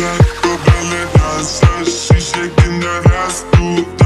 Like a ballet dancer She shaking that ass to